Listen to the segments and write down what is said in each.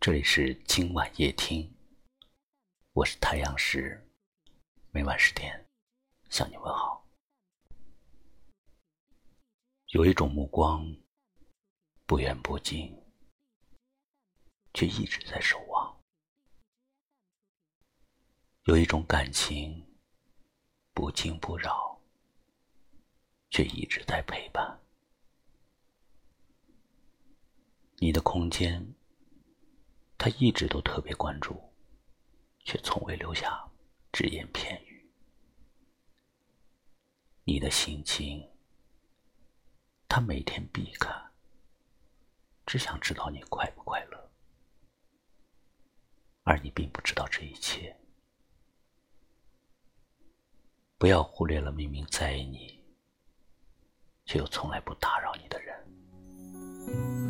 这里是今晚夜听，我是太阳石，每晚十点向你问好。有一种目光，不远不近，却一直在守望；有一种感情，不惊不扰，却一直在陪伴。你的空间。他一直都特别关注，却从未留下只言片语。你的心情，他每天必看，只想知道你快不快乐。而你并不知道这一切。不要忽略了明明在意你，却又从来不打扰你的人。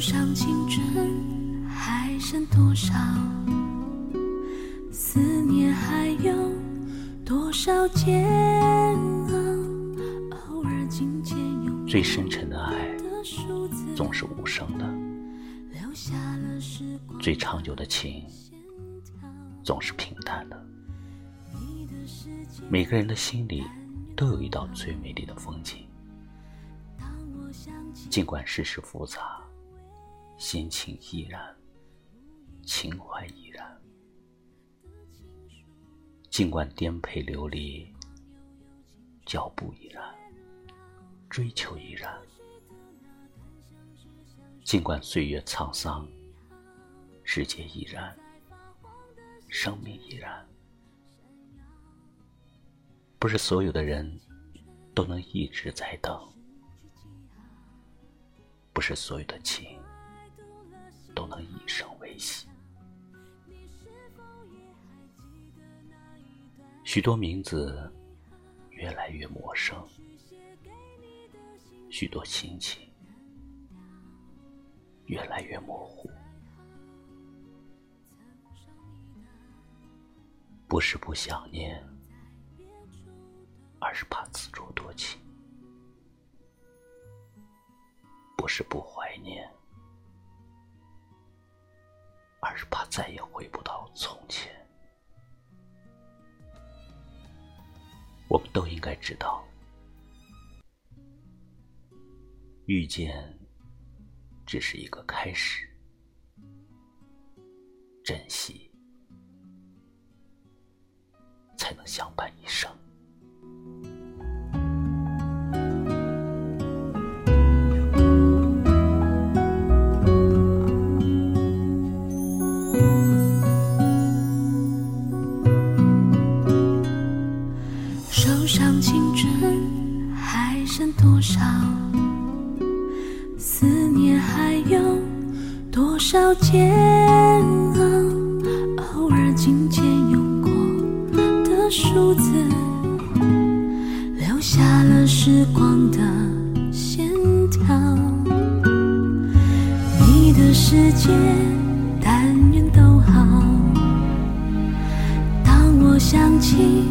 上青春还剩多少？思念还有多少煎熬？偶尔紧牵拥最深沉的爱，总是无声的；最长久的情，总是平淡的。每个人的心里都有一道最美丽的风景，尽管世事复杂。心情依然，情怀依然。尽管颠沛流离，脚步依然，追求依然。尽管岁月沧桑，世界依然，生命依然。不是所有的人都能一直在等，不是所有的情。都能一生维系。许多名字越来越陌生，许多心情越来越模糊。不是不想念，而是怕自作多情；不是不怀念。我们都应该知道，遇见只是一个开始，珍惜才能相伴一生。上青春还剩多少思念，还有多少煎熬？偶尔紧牵用过的数字，留下了时光的线条。你的世界，但愿都好。当我想起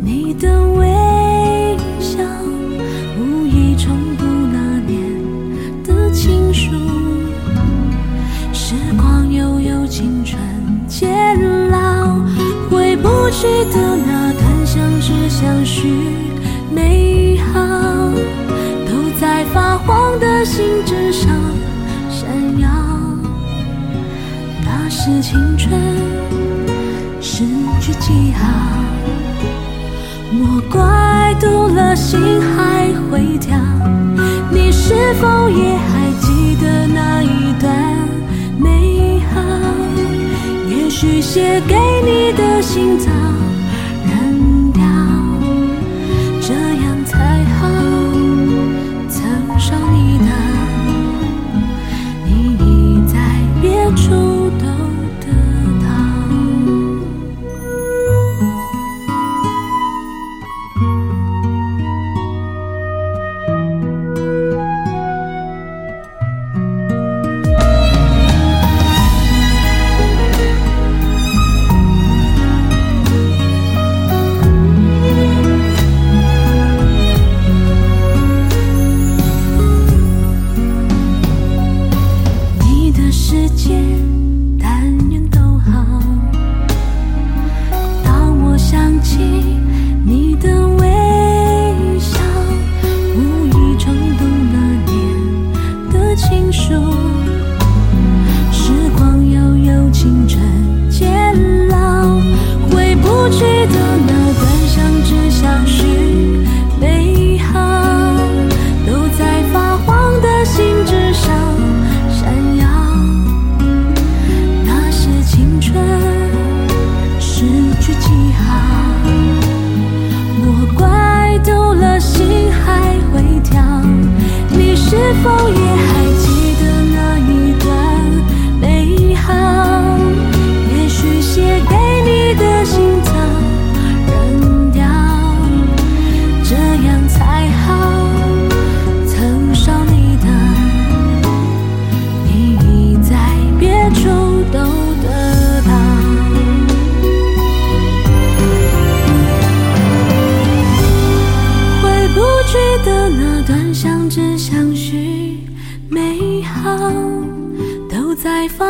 你的微笑无意重读那年的情书时光悠悠青春渐老回不去的那段相知相许美好。都在发黄的信纸上闪耀那是青春失去记号莫怪读了心还会跳。你是否也还记得那一段美好？也许写给你的信早。我怪丢了心还会跳你是否也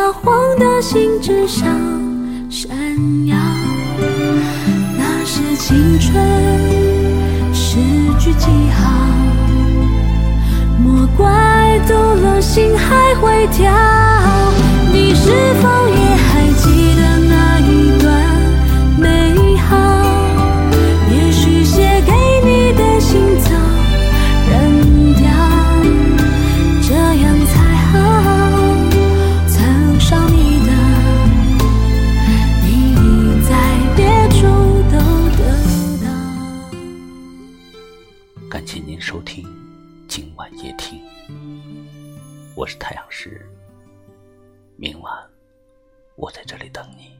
发黄的信纸上闪耀。那是青春诗句记号，莫怪读了心还会跳。你是否听，我是太阳石。明晚我在这里等你。